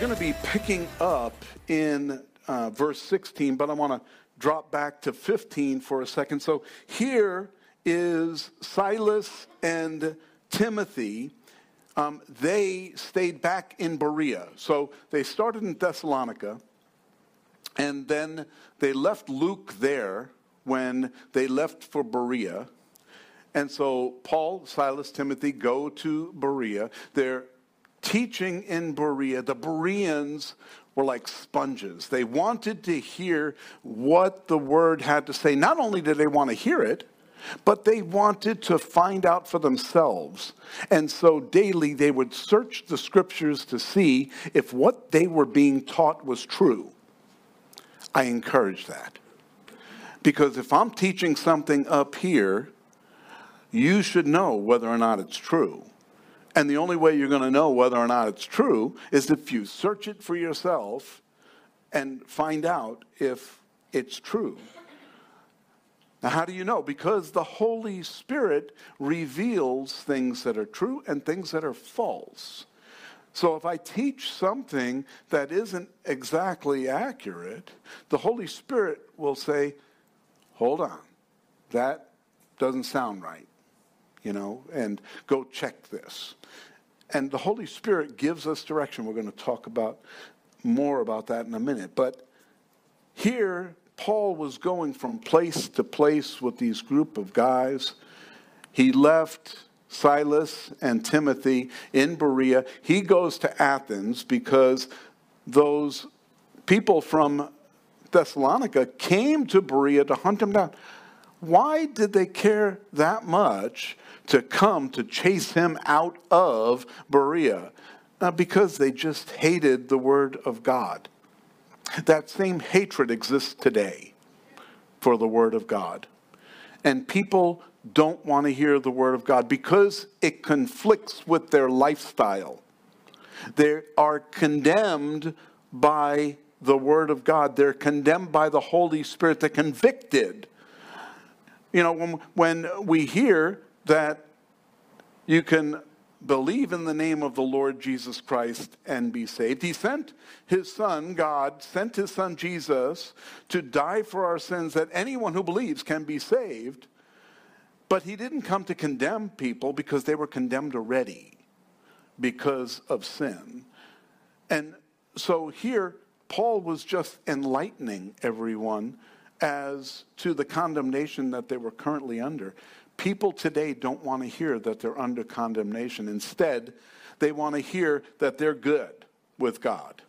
Going to be picking up in uh, verse 16, but I want to drop back to 15 for a second. So here is Silas and Timothy. Um, they stayed back in Berea. So they started in Thessalonica, and then they left Luke there when they left for Berea. And so Paul, Silas, Timothy go to Berea. They're teaching in Berea. The Bereans were like sponges. They wanted to hear what the word had to say. Not only did they want to hear it, but they wanted to find out for themselves. And so daily they would search the scriptures to see if what they were being taught was true. I encourage that. Because if I'm teaching something up here, you should know whether or not it's true. And the only way you're going to know whether or not it's true is if you search it for yourself and find out if it's true. Now, how do you know? Because the Holy Spirit reveals things that are true and things that are false. So if I teach something that isn't exactly accurate, the Holy Spirit will say, hold on, that doesn't sound right, you know, and go check this. And the Holy Spirit gives us direction. We're going to talk about more about that in a minute. But here, Paul was going from place to place with these group of guys. He left Silas and Timothy in Berea. He goes to Athens because those people from Thessalonica came to Berea to hunt him down. Why did they care that much to come to chase him out of Berea? Because they just hated the word of God. That same hatred exists today for the word of God. And people don't want to hear the word of God because it conflicts with their lifestyle. They are condemned by the word of God. They're condemned by the Holy Spirit. They're convicted. You know, when, when we hear that you can believe in the name of the Lord Jesus Christ and be saved. He sent his son, God, sent his son Jesus to die for our sins that anyone who believes can be saved. But he didn't come to condemn people because they were condemned already because of sin. And so here, Paul was just enlightening everyone as to the condemnation that they were currently under. People today don't want to hear that they're under condemnation. Instead, they want to hear that they're good with God.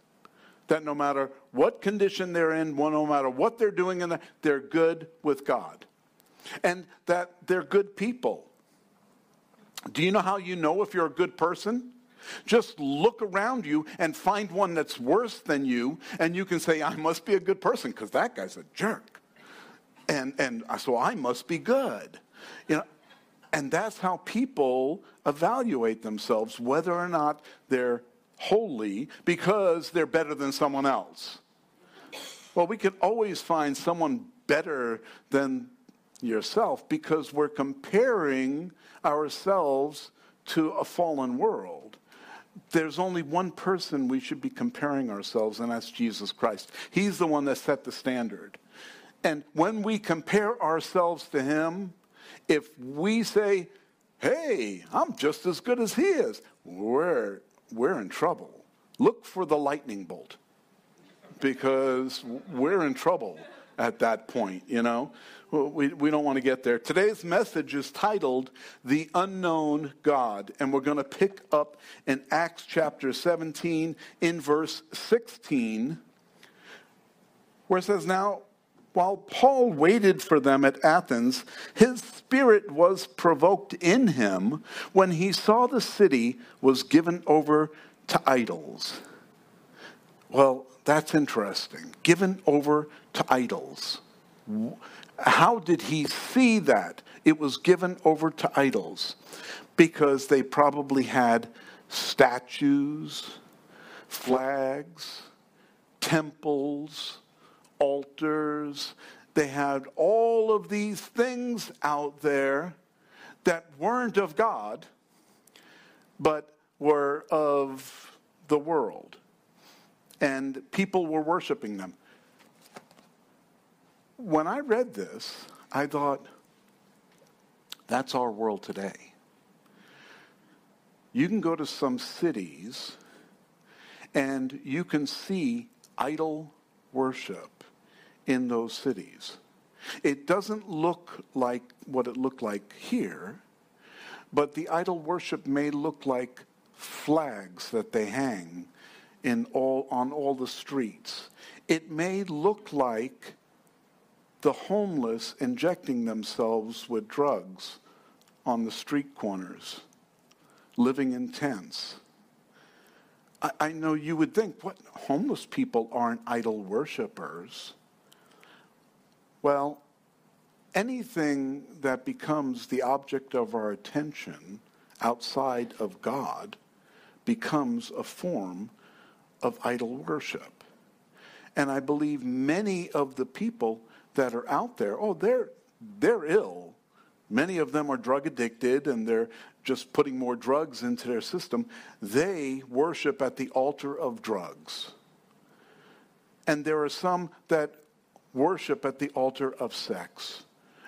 That no matter what condition they're in, no matter what they're doing, in the, they're good with God. And that they're good people. Do you know how you know if you're a good person? Just look around you and find one that's worse than you, and you can say, I must be a good person because that guy's a jerk. And, and so I must be good. You know, and that's how people evaluate themselves, whether or not they're holy because they're better than someone else. Well, we can always find someone better than yourself because we're comparing ourselves to a fallen world. There's only one person we should be comparing ourselves, and that's Jesus Christ. He's the one that set the standard. And when we compare ourselves to Him, if we say, hey, I'm just as good as he is, we're, we're in trouble. Look for the lightning bolt because we're in trouble at that point, you know. We, we don't want to get there. Today's message is titled The Unknown God, and we're going to pick up in Acts chapter 17 in verse 16, where it says, Now while Paul waited for them at Athens, his spirit was provoked in him when he saw the city was given over to idols. Well, that's interesting. Given over to idols. How did he see that? It was given over to idols because they probably had statues, flags, temples, altars. They had all of these things out there that weren't of God, but were of the world. and people were worshiping them. When I read this, I thought, that's our world today. You can go to some cities and you can see idol worship in those cities. It doesn't look like what it looked like here, but the idol worship may look like flags that they hang in all, on all the streets. It may look like the homeless injecting themselves with drugs on the street corners, living in tents. I, I know you would think, what, homeless people aren't idol worshippers. Well, anything that becomes the object of our attention outside of God becomes a form of idol worship. And I believe many of the people that are out there, oh, they're, they're ill. Many of them are drug addicted and they're just putting more drugs into their system. They worship at the altar of drugs. And there are some that worship at the altar of sex.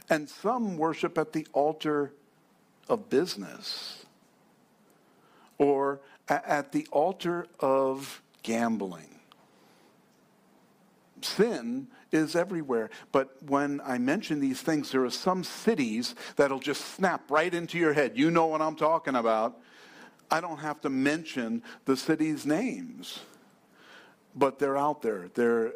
And some worship at the altar of business or at the altar of gambling. Sin is everywhere. But when I mention these things, there are some cities that'll just snap right into your head. You know what I'm talking about. I don't have to mention the cities' names, but they're out there. They're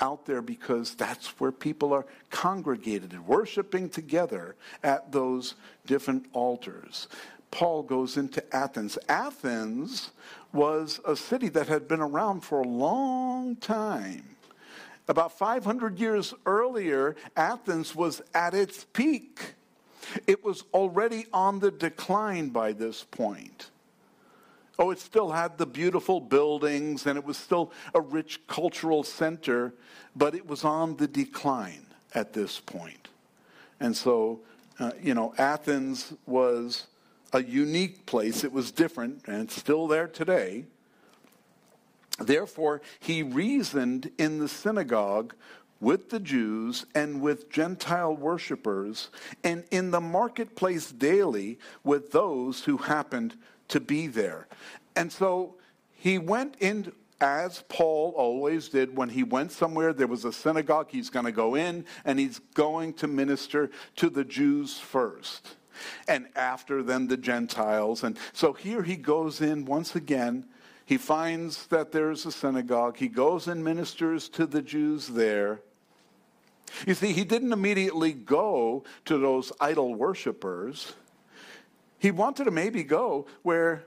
out there because that's where people are congregated and worshiping together at those different altars. Paul goes into Athens. Athens was a city that had been around for a long time. About 500 years earlier, Athens was at its peak. It was already on the decline by this point. Oh, it still had the beautiful buildings and it was still a rich cultural center, but it was on the decline at this point. And so, uh, you know, Athens was a unique place. It was different, and it's still there today. Therefore, he reasoned in the synagogue with the Jews and with Gentile worshippers, and in the marketplace daily with those who happened to be there. And so he went in, as Paul always did, when he went somewhere, there was a synagogue, he's going to go in and he's going to minister to the Jews first and after then the Gentiles. And so here he goes in once again. He finds that there's a synagogue. He goes and ministers to the Jews there. You see, he didn't immediately go to those idol worshippers. He wanted to maybe go where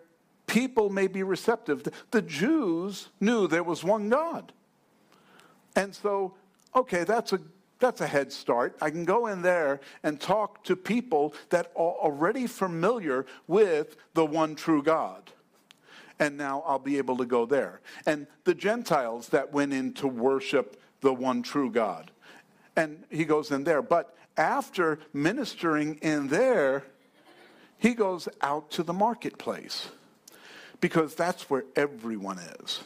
people may be receptive. The Jews knew there was one God. And so, okay, that's a that's a head start. I can go in there and talk to people that are already familiar with the one true God. And now I'll be able to go there. And the Gentiles that went in to worship the one true God. And he goes in there. But after ministering in there, he goes out to the marketplace because that's where everyone is.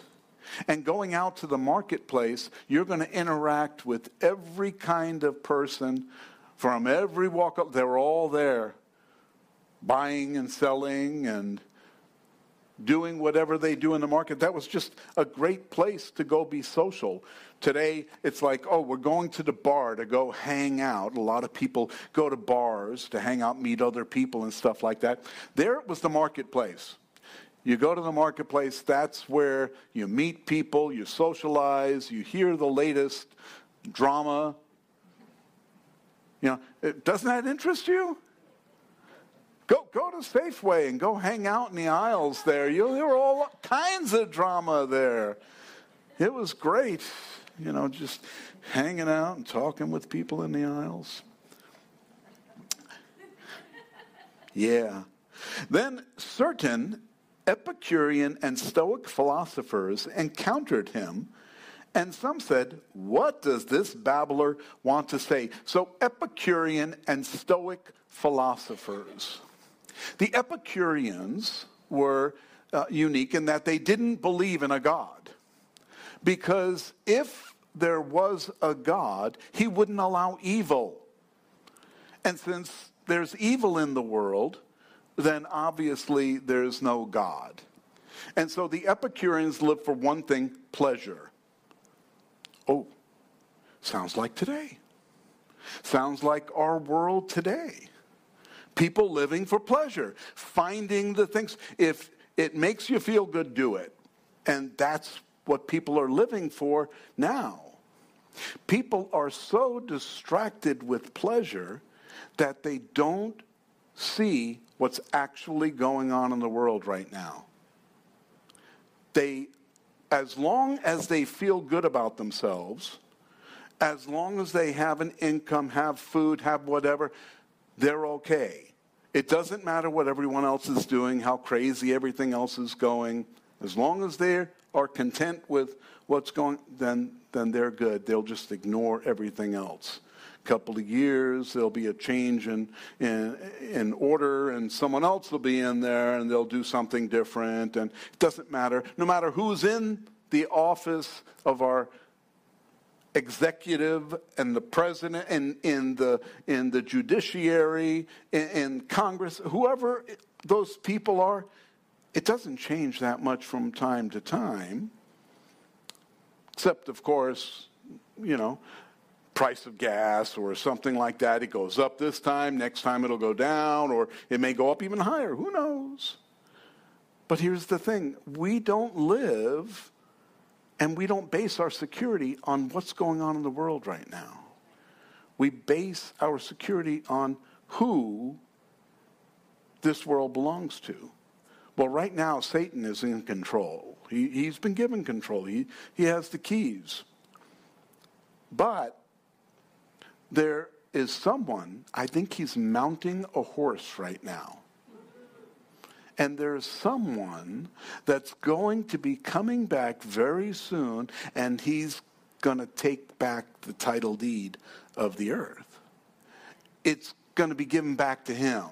And going out to the marketplace, you're going to interact with every kind of person from every walk up. They're all there, buying and selling and doing whatever they do in the market. That was just a great place to go be social. Today, it's like, oh, we're going to the bar to go hang out. A lot of people go to bars to hang out, meet other people, and stuff like that. There it was the marketplace. You go to the marketplace, that's where you meet people, you socialize, you hear the latest drama. You know, doesn't that interest you? Go, go to Safeway and go hang out in the aisles there. You'll hear all kinds of drama there. It was great, you know, just hanging out and talking with people in the aisles. Yeah. Then certain Epicurean and Stoic philosophers encountered him, and some said, What does this babbler want to say? So, Epicurean and Stoic philosophers. The Epicureans were uh, unique in that they didn't believe in a God. Because if there was a God, he wouldn't allow evil. And since there's evil in the world, then obviously there's no God. And so the Epicureans lived for one thing pleasure. Oh, sounds like today. Sounds like our world today. People living for pleasure, finding the things. If it makes you feel good, do it. And that's what people are living for now. People are so distracted with pleasure that they don't see what's actually going on in the world right now. They, as long as they feel good about themselves, as long as they have an income, have food, have whatever, they're okay. It doesn't matter what everyone else is doing, how crazy everything else is going. As long as they are content with what's going, then, then they're good. They'll just ignore everything else. A couple of years, there'll be a change in, in, in order, and someone else will be in there, and they'll do something different. And it doesn't matter. No matter who's in the office of our executive and the president and in the in the judiciary in, Congress, whoever those people are, it doesn't change that much from time to time. Except, of course, you know, price of gas or something like that. It goes up this time, next time it'll go down, or it may go up even higher. Who knows? But here's the thing we don't live and we don't base our security on what's going on in the world right now. We base our security on who this world belongs to. Well, right now, Satan is in control. He, has been given control, he, he has the keys. But there is someone, I think he's mounting a horse right now and there's someone that's going to be coming back very soon, and he's going to take back the title deed of the earth. It's going to be given back to him.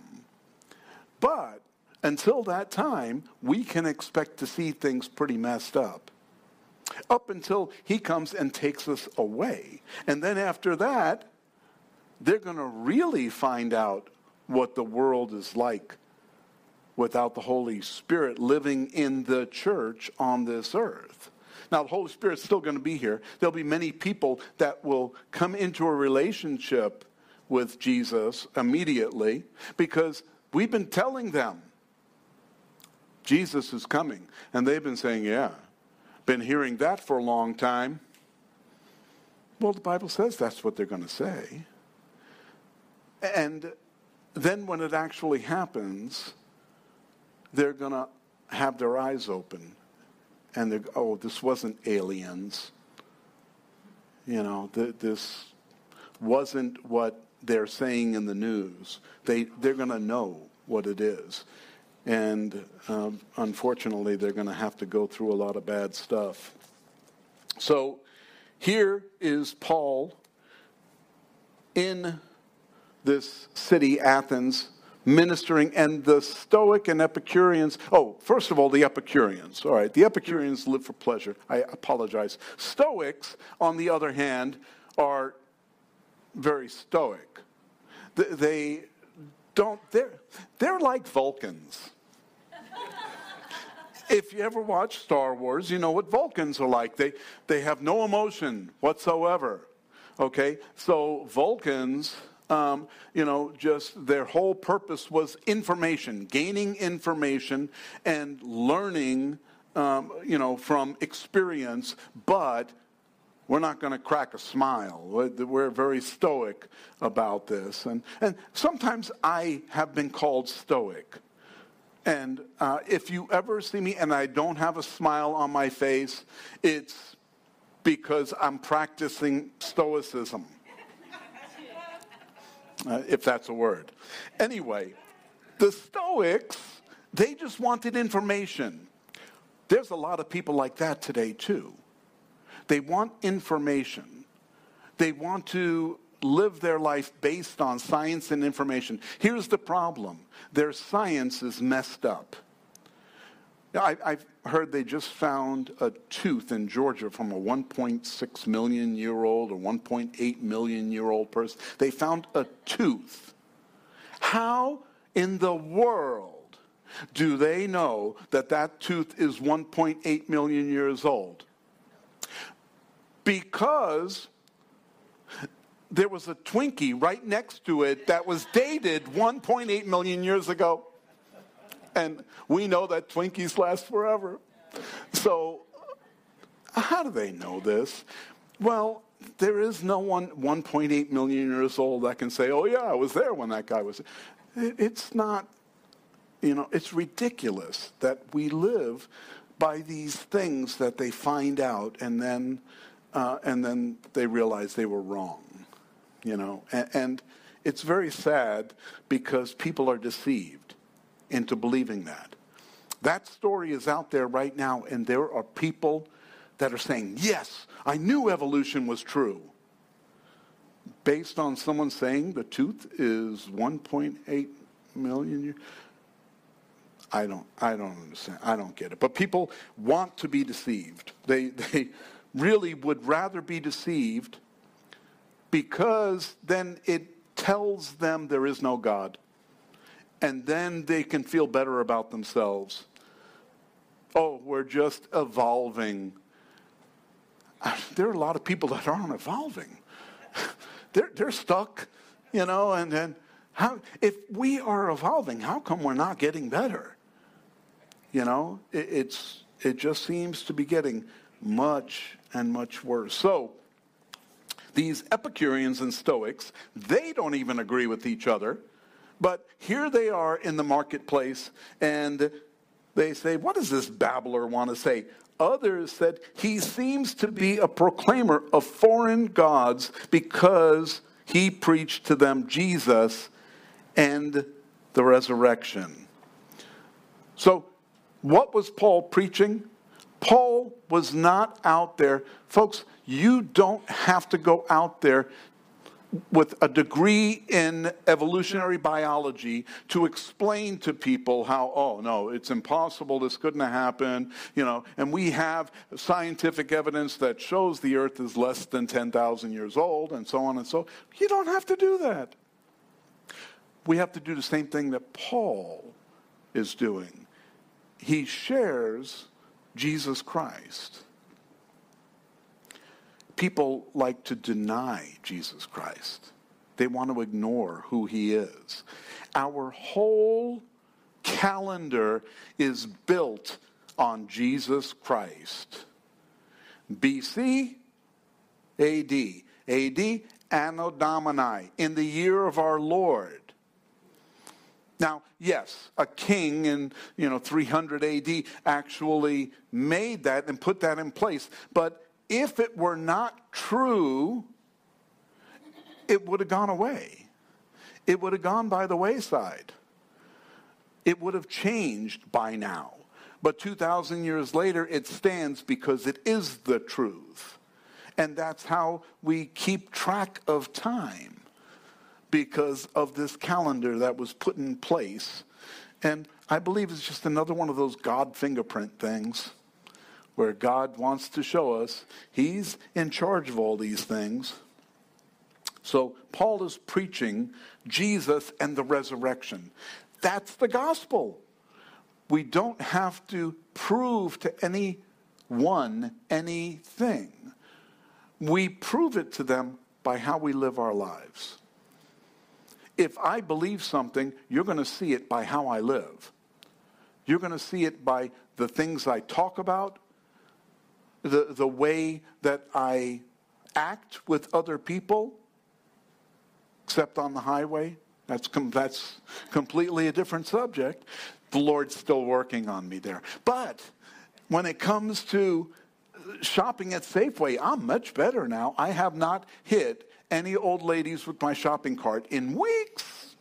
But until that time, we can expect to see things pretty messed up. Up until he comes and takes us away. And then after that, they're going to really find out what the world is like without the Holy Spirit living in the church on this earth. Now, the Holy Spirit's still going to be here. There'll be many people that will come into a relationship with Jesus immediately because we've been telling them Jesus is coming. And they've been saying, yeah, been hearing that for a long time. Well, the Bible says that's what they're going to say. And then when it actually happens, they're going to have their eyes open and they're, oh, this wasn't aliens. You know, th- this wasn't what they're saying in the news. They, they're going to know what it is. And um, unfortunately, they're going to have to go through a lot of bad stuff. So here is Paul in this city, Athens, ministering, and the Stoic and Epicureans. Oh, first of all, the Epicureans. All right, the Epicureans live for pleasure. I apologize. Stoics, on the other hand, are very stoic. They don't, they're, they're like Vulcans. if you ever watch Star Wars, you know what Vulcans are like. They, they have no emotion whatsoever. Okay? So, Vulcans um, you know, just their whole purpose was information, gaining information and learning, um, you know, from experience, but we're not going to crack a smile. We're very stoic about this. And, and sometimes I have been called stoic. And uh, if you ever see me and I don't have a smile on my face, it's because I'm practicing stoicism uh, if that's a word. Anyway, the Stoics, they just wanted information. There's a lot of people like that today, too. They want information. They want to live their life based on science and information. Here's the problem their science is messed up. I, I've heard they just found a tooth in Georgia from a 1.6 million year old or 1.8 million year old person. They found a tooth. How in the world do they know that that tooth is 1.8 million years old? Because there was a Twinkie right next to it that was dated 1.8 million years ago. And we know that Twinkies last forever. So, how do they know this? Well, there is no one 1.8 million years old that can say, oh, yeah, I was there when that guy was. It's not, you know, it's ridiculous that we live by these things that they find out and then, uh, and then they realize they were wrong, you know. And, and it's very sad because people are deceived into believing that. That story is out there right now, and there are people that are saying, Yes, I knew evolution was true. Based on someone saying the tooth is 1.8 million years. I don't, I don't understand. I don't get it. But people want to be deceived. They, they really would rather be deceived because then it tells them there is no God and then they can feel better about themselves. Oh, we're just evolving. There are a lot of people that aren't evolving. they're, they're stuck, you know, and, then how, if we are evolving, how come we're not getting better? You know, it, it's, it just seems to be getting much and much worse. So, these Epicureans and Stoics, they don't even agree with each other. But here they are in the marketplace, and they say, What does this babbler want to say? Others said, He seems to be a proclaimer of foreign gods because he preached to them Jesus and the resurrection. So, what was Paul preaching? Paul was not out there. Folks, you don't have to go out there with a degree in evolutionary biology to explain to people how, oh, no, it's impossible, this couldn't have happened, you know, and we have scientific evidence that shows the earth is less than 10,000 years old, and so on and so. You don't have to do that. We have to do the same thing that Paul is doing. He shares Jesus Christ people like to deny Jesus Christ. They want to ignore who he is. Our whole calendar is built on Jesus Christ. BC, AD. AD, Anno Domini, in the year of our Lord. Now, yes, a king in, you know, 300 AD actually made that and put that in place, but if it were not true, it would have gone away. It would have gone by the wayside. It would have changed by now. But 2,000 years later, it stands because it is the truth. And that's how we keep track of time because of this calendar that was put in place. And I believe it's just another one of those God fingerprint things where God wants to show us He's in charge of all these things. So Paul is preaching Jesus and the resurrection. That's the gospel. We don't have to prove to anyone anything. We prove it to them by how we live our lives. If I believe something, you're going to see it by how I live. You're going to see it by the things I talk about, the, the way that I act with other people, except on the highway. That's, com- that's completely a different subject. The Lord's still working on me there. But when it comes to shopping at Safeway, I'm much better now. I have not hit any old ladies with my shopping cart in weeks.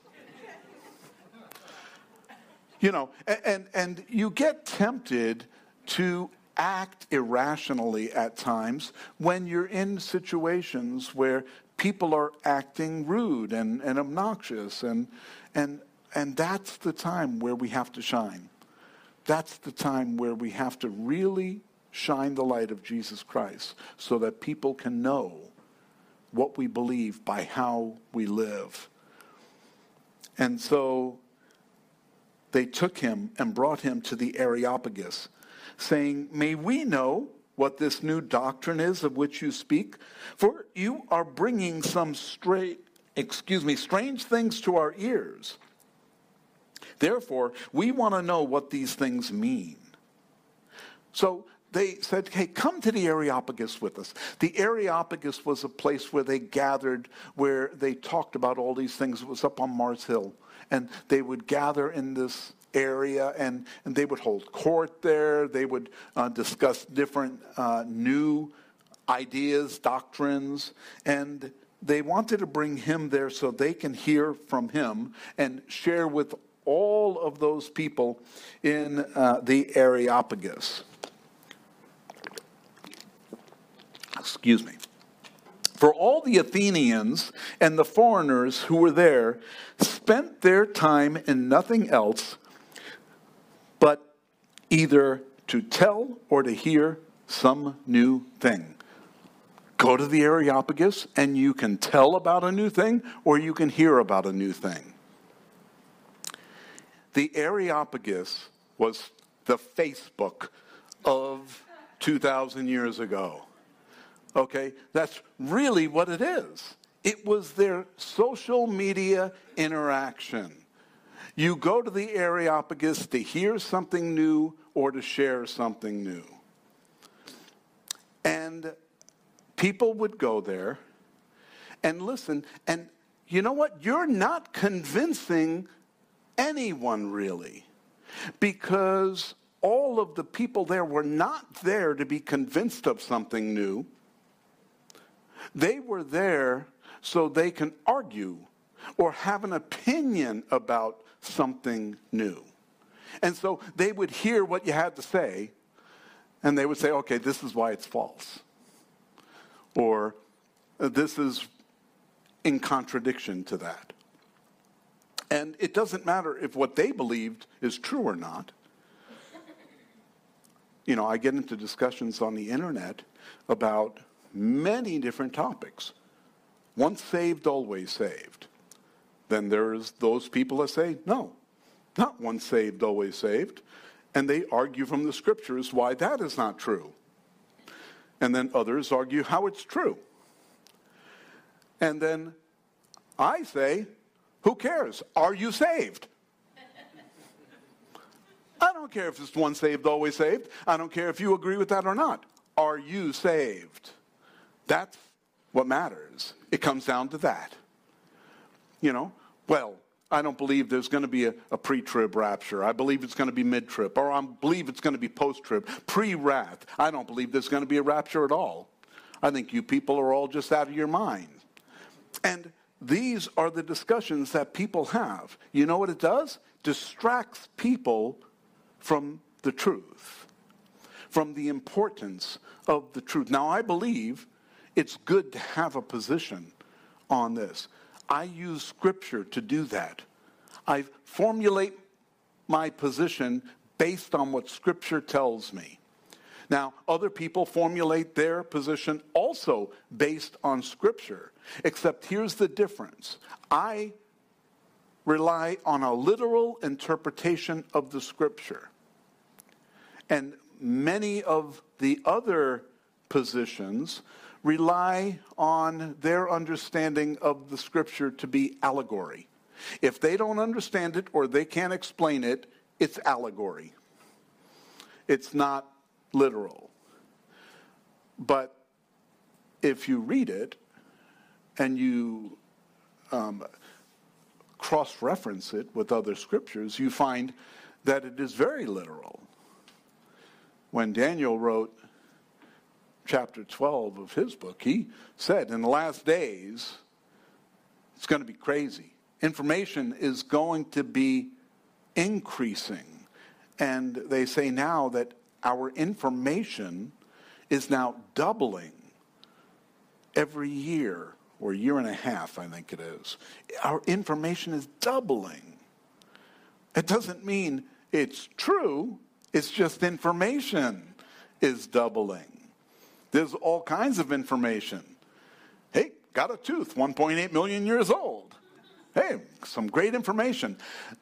you know, and, and, and you get tempted to act irrationally at times when you're in situations where people are acting rude and, and obnoxious. And, and, and that's the time where we have to shine. That's the time where we have to really shine the light of Jesus Christ so that people can know what we believe by how we live. And so they took him and brought him to the Areopagus, saying, May we know what this new doctrine is of which you speak? For you are bringing some straight, excuse me, strange things to our ears. Therefore, we want to know what these things mean. So they said, hey, come to the Areopagus with us. The Areopagus was a place where they gathered, where they talked about all these things. It was up on Mars Hill. And they would gather in this area and, and they would hold court there. They would uh, discuss different uh, new ideas, doctrines. And they wanted to bring him there so they can hear from him and share with all of those people in uh, the Areopagus. Excuse me. For all the Athenians and the foreigners who were there spent their time in nothing else either to tell or to hear some new thing. Go to the Areopagus and you can tell about a new thing or you can hear about a new thing. The Areopagus was the Facebook of 2,000 years ago. Okay? That's really what it is. It was their social media interaction. You go to the Areopagus to hear something new or to share something new. And people would go there and listen. And you know what? You're not convincing anyone really. Because all of the people there were not there to be convinced of something new. They were there so they can argue or have an opinion about something new. And so they would hear what you had to say, and they would say, okay, this is why it's false. Or uh, this is in contradiction to that. And it doesn't matter if what they believed is true or not. You know, I get into discussions on the internet about many different topics. Once saved, always saved. Then there's those people that say, no, not once saved, always saved. And they argue from the scriptures why that is not true. And then others argue how it's true. And then I say, who cares? Are you saved? I don't care if it's one saved, always saved. I don't care if you agree with that or not. Are you saved? That's what matters. It comes down to that. You know, well, I don't believe there's going to be a, a pre trib rapture. I believe it's going to be mid trib, or I believe it's going to be post trib, pre wrath. I don't believe there's going to be a rapture at all. I think you people are all just out of your mind. And these are the discussions that people have. You know what it does? Distracts people from the truth, from the importance of the truth. Now, I believe it's good to have a position on this. I use scripture to do that. I formulate my position based on what scripture tells me. Now, other people formulate their position also based on scripture, except here's the difference. I rely on a literal interpretation of the scripture. And many of the other positions rely on their understanding of the scripture to be allegory. If they don't understand it or they can't explain it, it's allegory. It's not literal. But if you read it and you um, cross reference it with other scriptures, you find that it is very literal. When Daniel wrote chapter 12 of his book, he said, in the last days, it's going to be crazy. Information is going to be increasing. And they say now that our information is now doubling every year or year and a half, I think it is. Our information is doubling. It doesn't mean it's true, It's just information is doubling. There's all kinds of information. Hey, got a tooth, 1.8 million years old. Hey, some great information.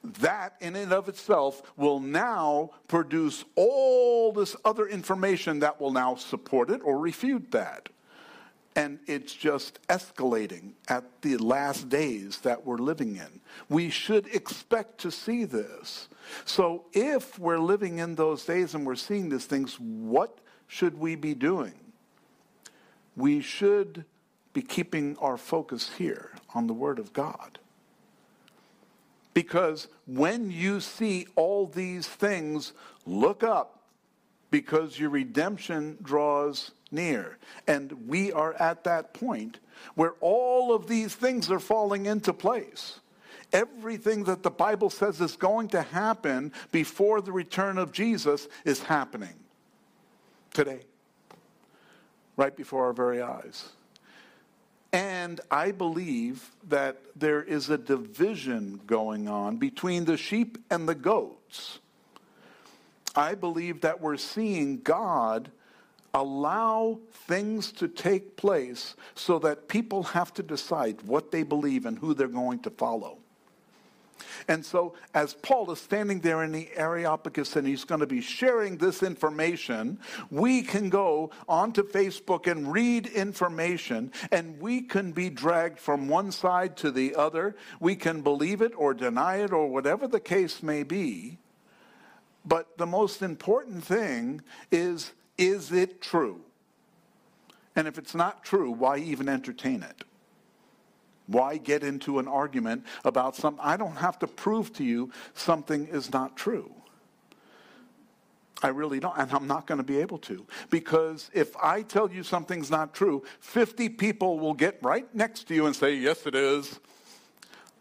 That in and of itself will now produce all this other information that will now support it or refute that. And it's just escalating at the last days that we're living in. We should expect to see this. So if we're living in those days and we're seeing these things, what should we be doing? We should be keeping our focus here on the Word of God. Because when you see all these things, look up because your redemption draws near. And we are at that point where all of these things are falling into place. Everything that the Bible says is going to happen before the return of Jesus is happening today, right before our very eyes. And I believe that there is a division going on between the sheep and the goats. I believe that we're seeing God allow things to take place so that people have to decide what they believe and who they're going to follow. And so, as Paul is standing there in the Areopagus and he's going to be sharing this information, we can go onto Facebook and read information, and we can be dragged from one side to the other. We can believe it or deny it or whatever the case may be. But the most important thing is is it true? And if it's not true, why even entertain it? Why get into an argument about something? I don't have to prove to you something is not true. I really don't, and I'm not going to be able to. Because if I tell you something's not true, 50 people will get right next to you and say, Yes, it is.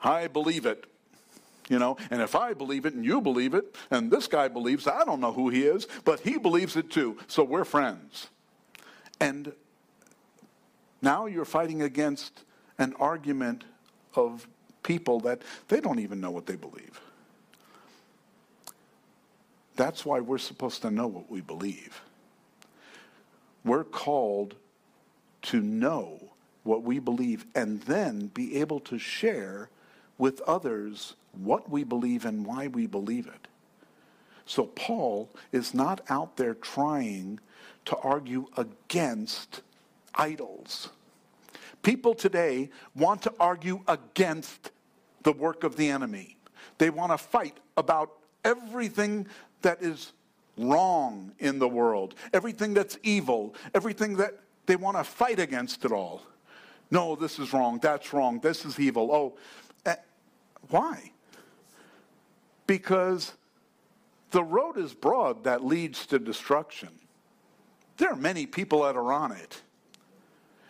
I believe it. You know, and if I believe it and you believe it, and this guy believes, I don't know who he is, but he believes it too. So we're friends. And now you're fighting against an argument of people that they don't even know what they believe. That's why we're supposed to know what we believe. We're called to know what we believe and then be able to share with others what we believe and why we believe it. So Paul is not out there trying to argue against idols. People today want to argue against the work of the enemy. They want to fight about everything that is wrong in the world, everything that's evil, everything that they want to fight against it all. No, this is wrong, that's wrong, this is evil. Oh, uh, why? Because the road is broad that leads to destruction. There are many people that are on it.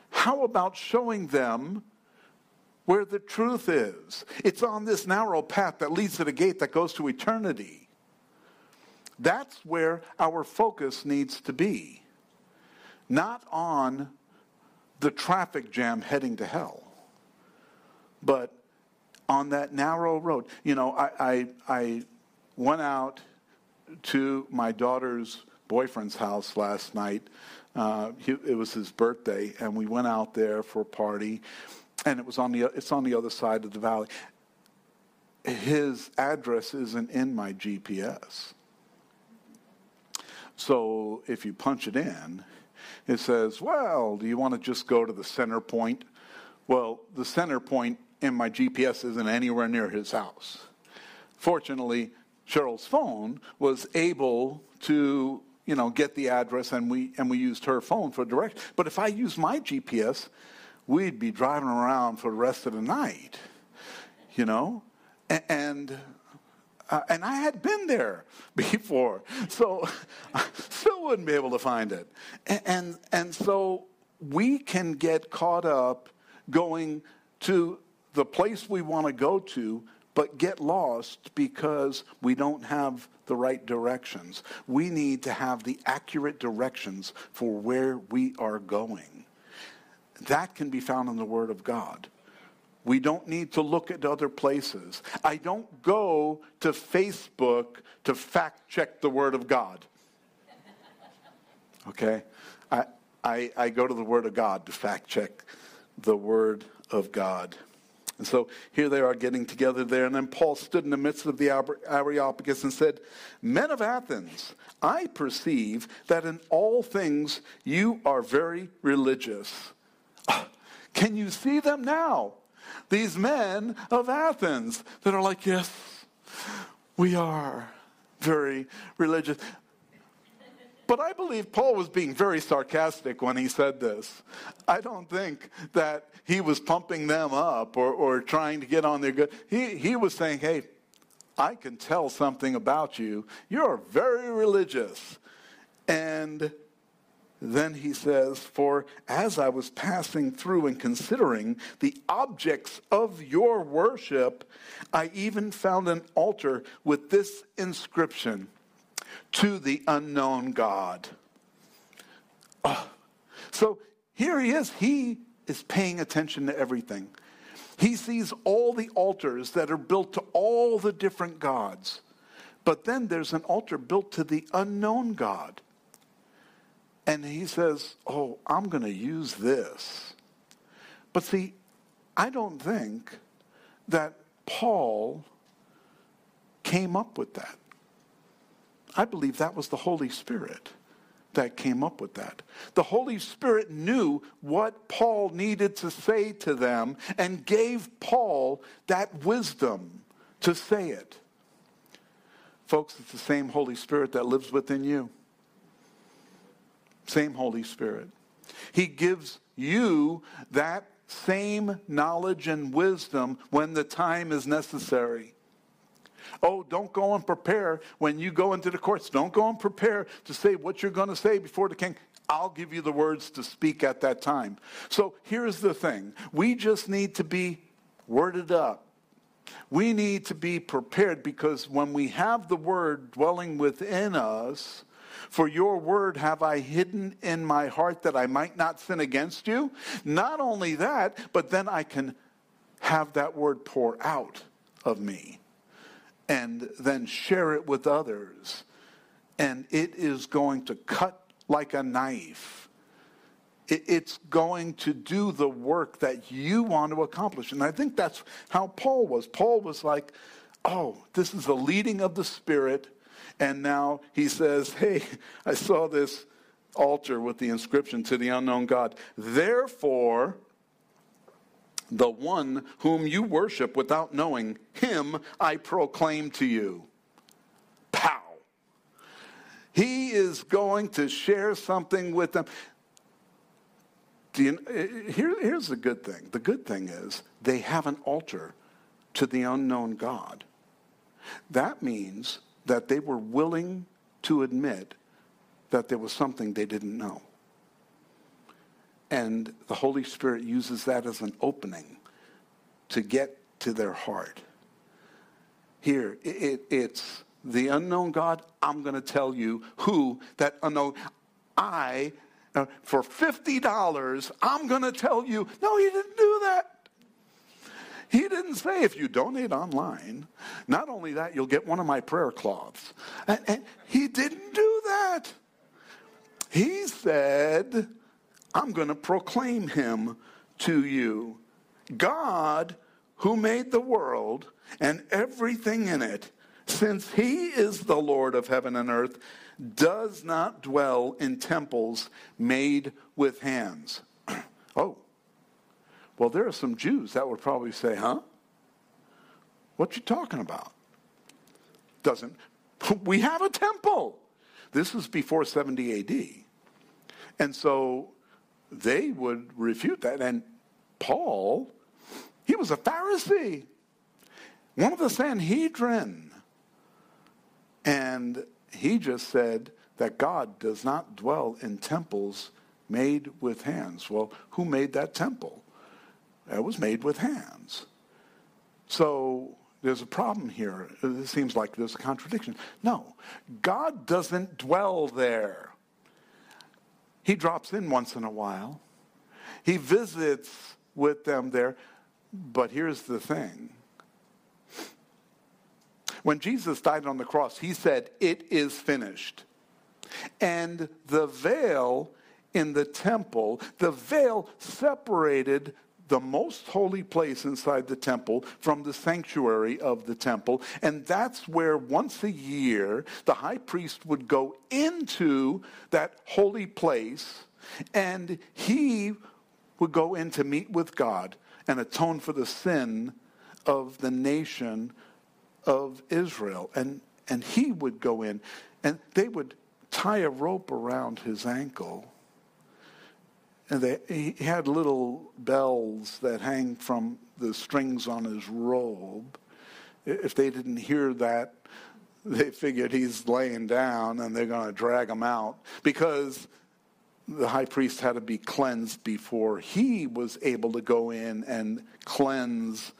How about showing them where the truth is? It's on this narrow path that leads to the gate that goes to eternity. That's where our focus needs to be, not on the traffic jam heading to hell, but on that narrow road. You know, I, I, I went out to my daughter's boyfriend's house last night. Uh, he, it was his birthday, and we went out there for a party, and it was on the it's on the other side of the valley. His address isn't in my GPS, so if you punch it in, it says, "Well, do you want to just go to the center point?" Well, the center point point in my GPS isn't anywhere near his house. Fortunately, Cheryl's phone was able to, you know, get the address and we and we used her phone for direct. But if I used my GPS, we'd be driving around for the rest of the night. You know? And uh, and I had been there before, so I still wouldn't be able to find it. And, and, and so we can get caught up going to the place we want to go to, but get lost because we don't have the right directions. We need to have the accurate directions for where we are going. That can be found in the Word of God. We don't need to look at other places. I don't go to Facebook to fact check the Word of God. Okay? I, I, I go to the Word of God to fact check the Word of God. And so here they are getting together there. And then Paul stood in the midst of the Areopagus and said, Men of Athens, I perceive that in all things you are very religious. Can you see them now? These men of Athens that are like, Yes, we are very religious. But I believe Paul was being very sarcastic when he said this. I don't think that he was pumping them up or, or trying to get on their good. He, he was saying, hey, I can tell something about you. You're very religious. And then he says, For as I was passing through and considering the objects of your worship, I even found an altar with this inscription to the unknown God. Oh. So here he is. He is paying attention to everything. He sees all the altars that are built to all the different gods. But then there's an altar built to the unknown God. And he says, Oh, I'm going to use this. But see, I don't think that Paul came up with that. I believe that was the Holy Spirit that came up with that. The Holy Spirit knew what Paul needed to say to them and gave Paul that wisdom to say it. Folks, it's the same Holy Spirit that lives within you. Same Holy Spirit. He gives you that same knowledge and wisdom when the time is necessary. Oh, don't go and prepare when you go into the courts. Don't go and prepare to say what you're going to say before the king. I'll give you the words to speak at that time. So here's the thing we just need to be worded up. We need to be prepared because when we have the word dwelling within us, for your word have I hidden in my heart that I might not sin against you. Not only that, but then I can have that word pour out of me and then share it with others. And it is going to cut like a knife. It's going to do the work that you want to accomplish. And I think that's how Paul was. Paul was like, oh, this is the leading of the Spirit. And now he says, hey, I saw this altar with the inscription to the unknown God. Therefore, the one whom you worship without knowing, him I proclaim to you. Pow. He is going to share something with them. You, eh, eh, here, here's the good thing. The good thing is they have an altar to the unknown God. That means that they were willing to admit that there was something they didn't know. And the Holy Spirit uses that as an opening to get to their heart. Here, it, it, it's the unknown God. I'm going to tell you who that unknown. I, uh, for $50, I'm going to tell you. No, he didn't do that. He didn't say if you donate online, not only that, you'll get one of my prayer cloths. And, and he didn't do that. He said, I'm going to proclaim him to you. God, who made the world and everything in it, since he is the Lord of heaven and earth, does not dwell in temples made with hands. oh, well, there are some Jews that would probably say, huh? What you talking about? Doesn't. We have a temple. This was before 70 AD. And so they would refute that. And Paul, he was a Pharisee, one of the Sanhedrin. And he just said that God does not dwell in temples made with hands. Well, who made that temple? It was made with hands. So there's a problem here. It seems like there's a contradiction. No, God doesn't dwell there. He drops in once in a while. He visits with them there. But here's the thing. When Jesus died on the cross, he said, It is finished. And the veil in the temple, the veil separated the most holy place inside the temple from the sanctuary of the temple. And that's where once a year the high priest would go into that holy place and he would go in to meet with God and atone for the sin of the nation of Israel. And, and he would go in and they would tie a rope around his ankle and they, he had little bells that hang from the strings on his robe. If they didn't hear that, they figured he's laying down and they're going to drag him out because the high priest had to be cleansed before he was able to go in and cleanse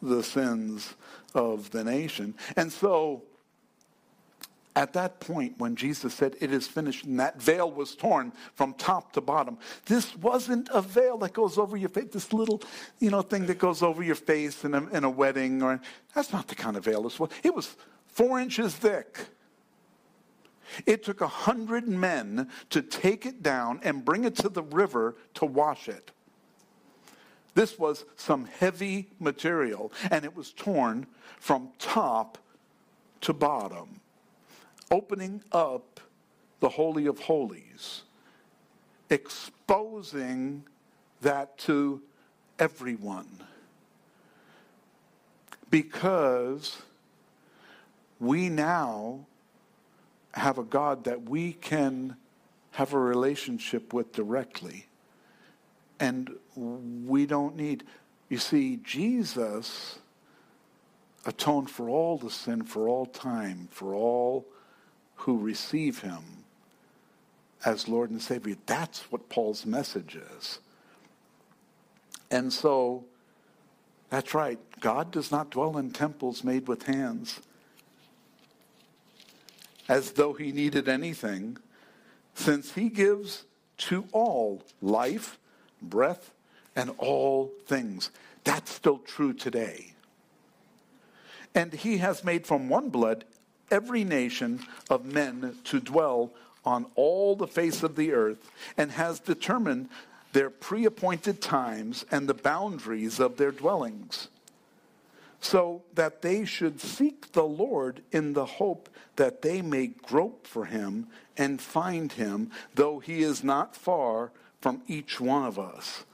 the sins of the nation. And so at that point, when Jesus said, It is finished, and that veil was torn from top to bottom, this wasn't a veil that goes over your face, this little, you know, thing that goes over your face in a, in a wedding, or that's not the kind of veil this was. It was four inches thick. It took a hundred men to take it down and bring it to the river to wash it. This was some heavy material, and it was torn from top to bottom opening up the Holy of Holies, exposing that to everyone. Because we now have a God that we can have a relationship with directly. And we don't need, you see, Jesus atoned for all the sin, for all time, for all who receive him as Lord and Savior. That's what Paul's message is. And so, that's right. God does not dwell in temples made with hands as though he needed anything, since he gives to all life, breath, and all things. That's still true today. And he has made from one blood every nation of men to dwell on all the face of the earth, and has determined their pre appointed times and the boundaries of their dwellings, so that they should seek the Lord in the hope that they may grope for him and find him, though he is not far from each one of us.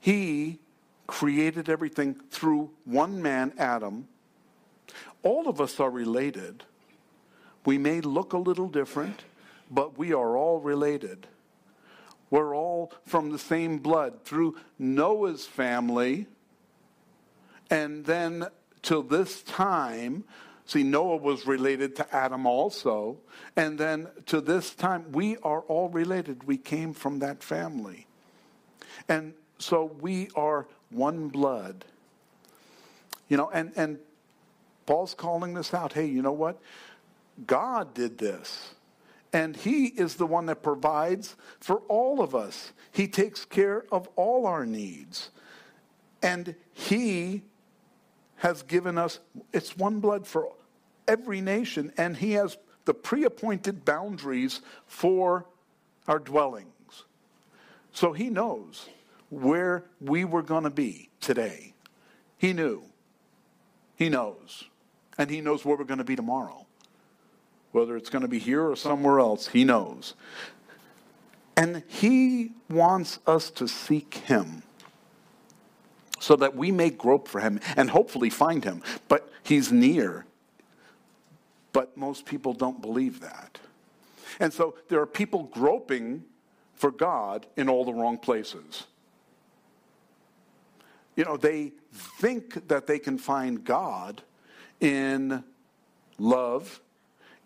He created everything through one man, Adam all of us are related. We may look a little different, but we are all related. We're all from the same blood through Noah's family. And then till this time, see, Noah was related to Adam also. And then to this time, we are all related. We came from that family. And so we are one blood. You know, and, and Paul's calling this out. Hey, you know what? God did this. And He is the one that provides for all of us. He takes care of all our needs. And He has given us, it's one blood for every nation, and He has the pre appointed boundaries for our dwellings. So He knows where we were going to be today. He knew. He knows. And He knows where we're going to be tomorrow. Whether it's going to be here or somewhere else, He knows. And He wants us to seek Him so that we may grope for Him and hopefully find Him. But He's near. But most people don't believe that. And so there are people groping for God in all the wrong places. You know, they think that they can find God in love,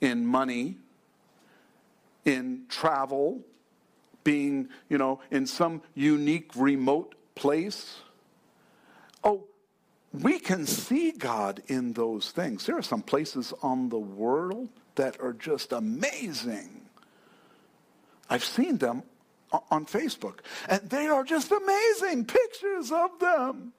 in money, in travel, being, you know, in some unique remote place. Oh, we can see God in those things. There are some places on the world that are just amazing. I've seen them on Facebook. And they are just amazing pictures of them.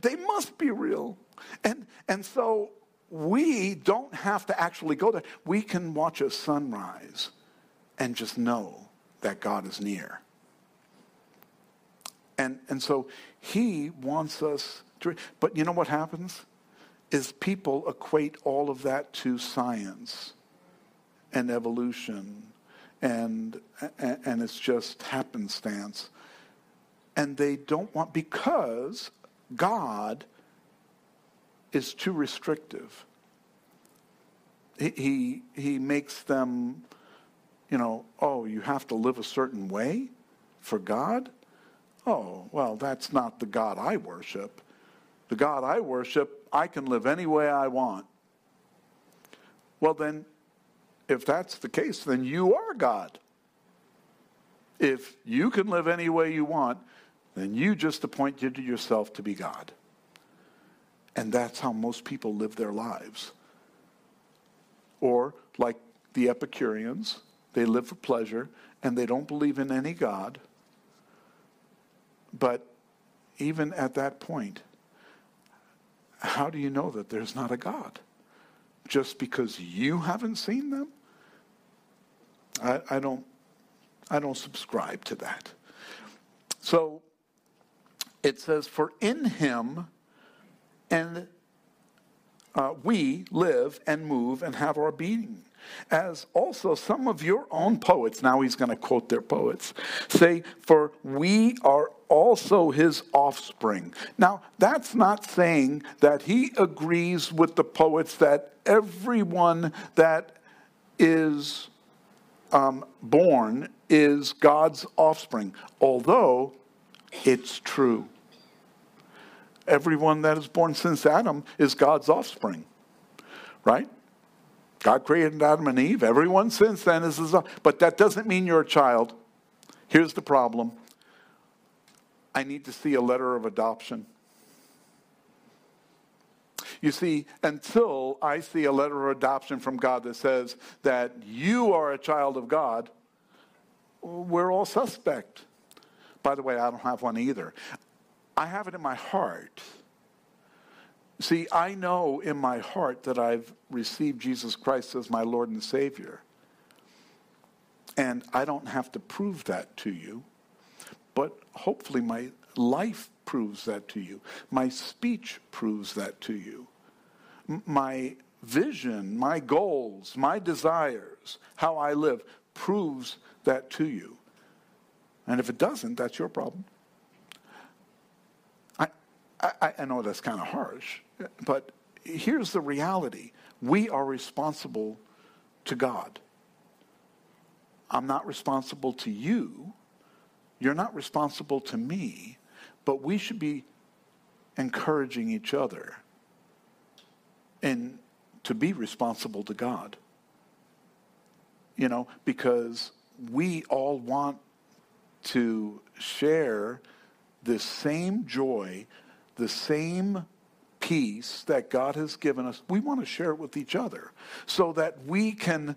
They must be real. And, and so we don't have to actually go there. We can watch a sunrise and just know that God is near. And, and so he wants us to, but you know what happens? Is people equate all of that to science and evolution and, and, and it's just happenstance. And they don't want, because God is too restrictive. He, he, he makes them, you know, oh, you have to live a certain way for God? Oh, well, that's not the God I worship. The God I worship, I can live any way I want. Well, then, if that's the case, then you are God. If you can live any way you want, then you just appointed yourself to be God. And that's how most people live their lives. Or, like the Epicureans, they live for pleasure and they don't believe in any God. But even at that point, how do you know that there's not a God? Just because you haven't seen them? I, I don't I don't subscribe to that. So it says, For in him and uh, we live and move and have our being. As also some of your own poets, now he's going to quote their poets, say, For we are also his offspring. Now, that's not saying that he agrees with the poets that everyone that is um, born is God's offspring, although it's true. Everyone that is born since Adam is God's offspring, right? God created Adam and Eve. Everyone since then is his. But that doesn't mean you're a child. Here's the problem I need to see a letter of adoption. You see, until I see a letter of adoption from God that says that you are a child of God, we're all suspect. By the way, I don't have one either. I have it in my heart. See, I know in my heart that I've received Jesus Christ as my Lord and Savior. And I don't have to prove that to you, but hopefully my life proves that to you. My speech proves that to you. My vision, my goals, my desires, how I live proves that to you. And if it doesn't, that's your problem. I, I, know that's kind of harsh, but here's the reality we are responsible to God. I'm not responsible to you. You're not responsible to me. But we should be encouraging each other and to be responsible to God. You know, because we all want to share the same joy, the same peace that God has given us. We want to share it with each other so that we can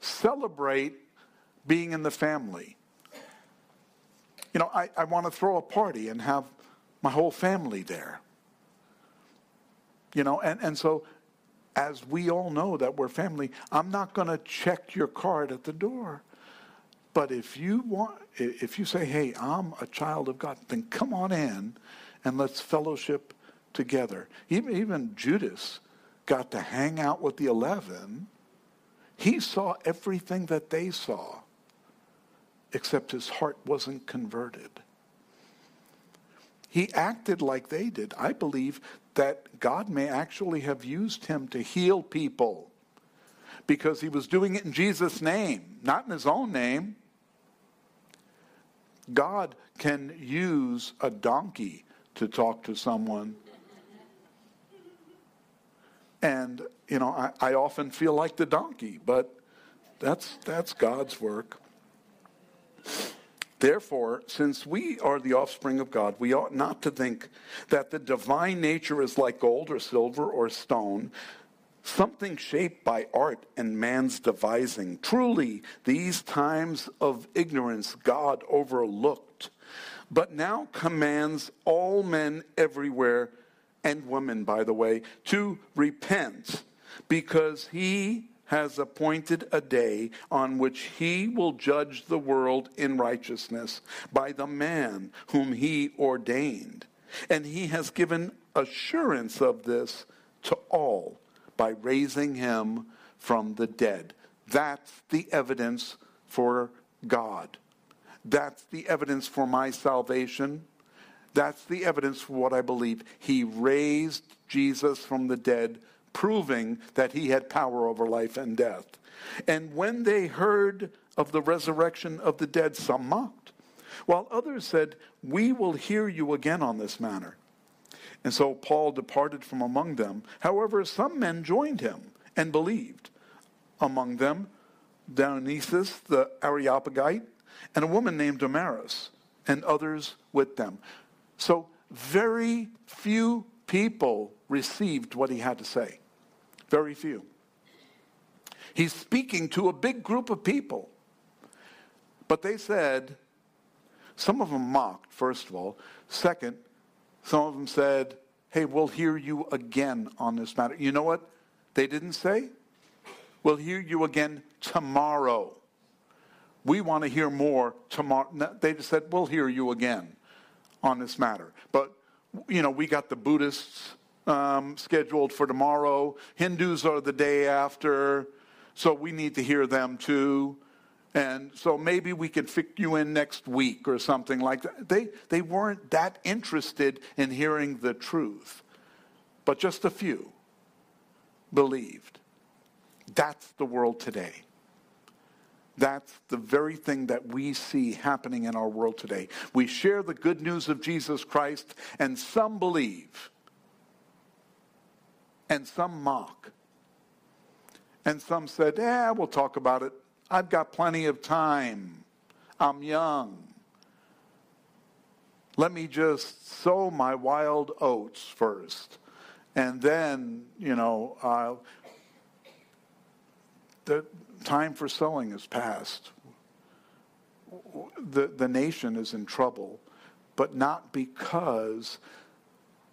celebrate being in the family you know, I, I want to throw a party and have my whole family there. You know, and, and so as we all know that we're family, I'm not going to check your card at the door. But if you want, if you say, hey, I'm a child of God, then come on in and let's fellowship together. Even, even Judas got to hang out with the 11. He saw everything that they saw except his heart wasn't converted. He acted like they did. I believe that God may actually have used him to heal people because he was doing it in Jesus' name, not in his own name. God can use a donkey to talk to someone. And, you know, I, I often feel like the donkey, but that's, that's God's work. Therefore, since we are the offspring of God, we ought not to think that the divine nature is like gold or silver or stone, something shaped by art and man's devising. Truly, these times of ignorance God overlooked, but now commands all men everywhere, and women, by the way, to repent, because he has appointed a day on which he will judge the world in righteousness by the man whom he ordained. And he has given assurance of this to all by raising him from the dead. That's the evidence for God. That's the evidence for my salvation. That's the evidence for what I believe. He raised Jesus from the dead proving that he had power over life and death. And when they heard of the resurrection of the dead, some mocked, while others said, We will hear you again on this matter. And so Paul departed from among them. However, some men joined him and believed. Among them, Dionysius the Areopagite, and a woman named Damaris, and others with them. So, very few people received what he had to say. Very few. He's speaking to a big group of people. But they said, some of them mocked, first of all. Second, some of them said, hey, we'll hear you again on this matter. You know what they didn't say? We'll hear you again tomorrow. We want to hear more tomorrow. They just said, we'll hear you again on this matter. But, you know, we got the Buddhists um, scheduled for tomorrow. Hindus are the day after, so we need to hear them too. And so maybe we could fit you in next week or something like that. They, they weren't that interested in hearing the truth, but just a few believed. That's the world today. That's the very thing that we see happening in our world today. We share the good news of Jesus Christ, and some believe and some mock. And some said, Yeah, we'll talk about it. I've got plenty of time. I'm young. Let me just sow my wild oats first. And then, you know, uh, the time for sowing is past. The, the nation is in trouble, but not because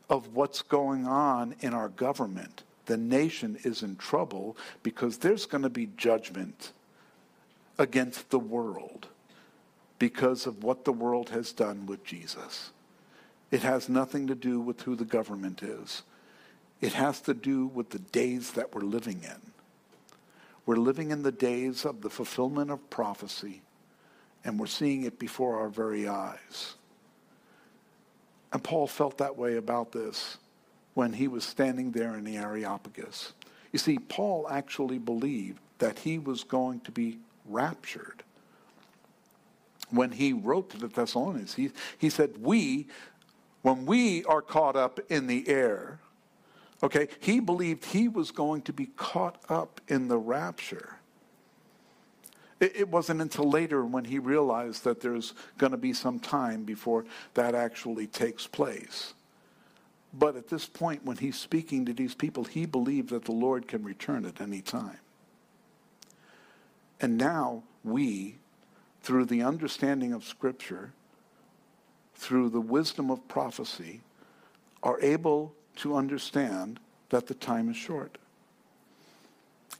of what's going on in our government. The nation is in trouble because there's going to be judgment against the world because of what the world has done with Jesus. It has nothing to do with who the government is. It has to do with the days that we're living in. We're living in the days of the fulfillment of prophecy, and we're seeing it before our very eyes. And Paul felt that way about this when he was standing there in the Areopagus. You see, Paul actually believed that he was going to be raptured. When he wrote to the Thessalonians, he, he said, We, when we are caught up in the air, okay, he believed he was going to be caught up in the rapture. It, wasn't until later when he realized that there's going to be some time before that actually takes place. But at this point, when he's speaking to these people, he believed that the Lord can return at any time. And now we, through the understanding of Scripture, through the wisdom of prophecy, are able to understand that the time is short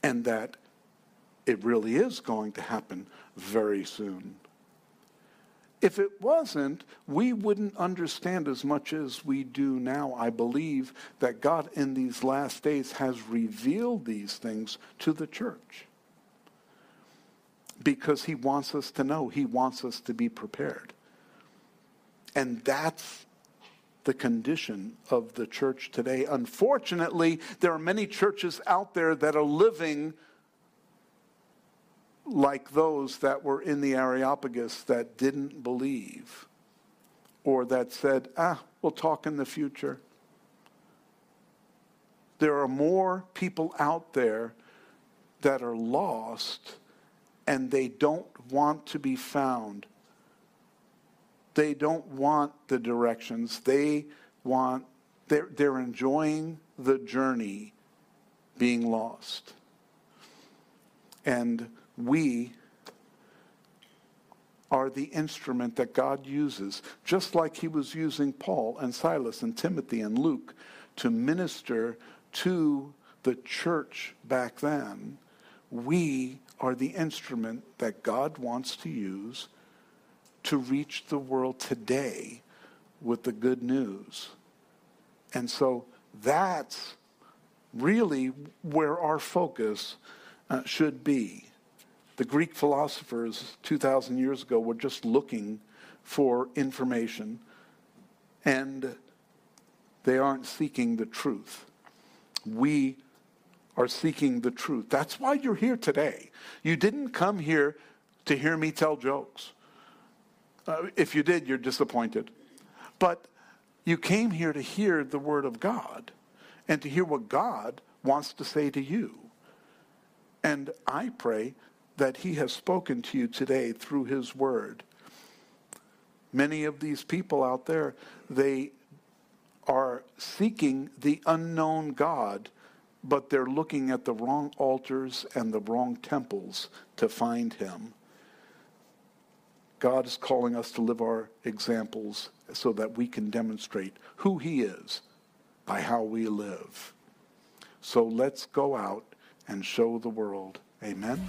and that it really is going to happen very soon. If it wasn't, we wouldn't understand as much as we do now. I believe that God in these last days has revealed these things to the church because he wants us to know, he wants us to be prepared. And that's the condition of the church today. Unfortunately, there are many churches out there that are living like those that were in the Areopagus that didn't believe or that said, ah, we'll talk in the future. There are more people out there that are lost and they don't want to be found. They don't want the directions. They want, they're, they're enjoying the journey being lost. And we are the instrument that God uses, just like he was using Paul and Silas and Timothy and Luke to minister to the church back then. We are the instrument that God wants to use to reach the world today with the good news. And so that's really where our focus uh, should be. The Greek philosophers 2,000 years ago were just looking for information, and they aren't seeking the truth. We are seeking the truth. That's why you're here today. You didn't come here to hear me tell jokes. Uh, if you did, you're disappointed. But you came here to hear the Word of God and to hear what God wants to say to you. And I pray that He has spoken to you today through His Word. Many of these people out there, they are seeking the unknown God, but they're looking at the wrong altars and the wrong temples to find Him. God is calling us to live our examples so that we can demonstrate who He is by how we live. So let's go out and show the world. Amen.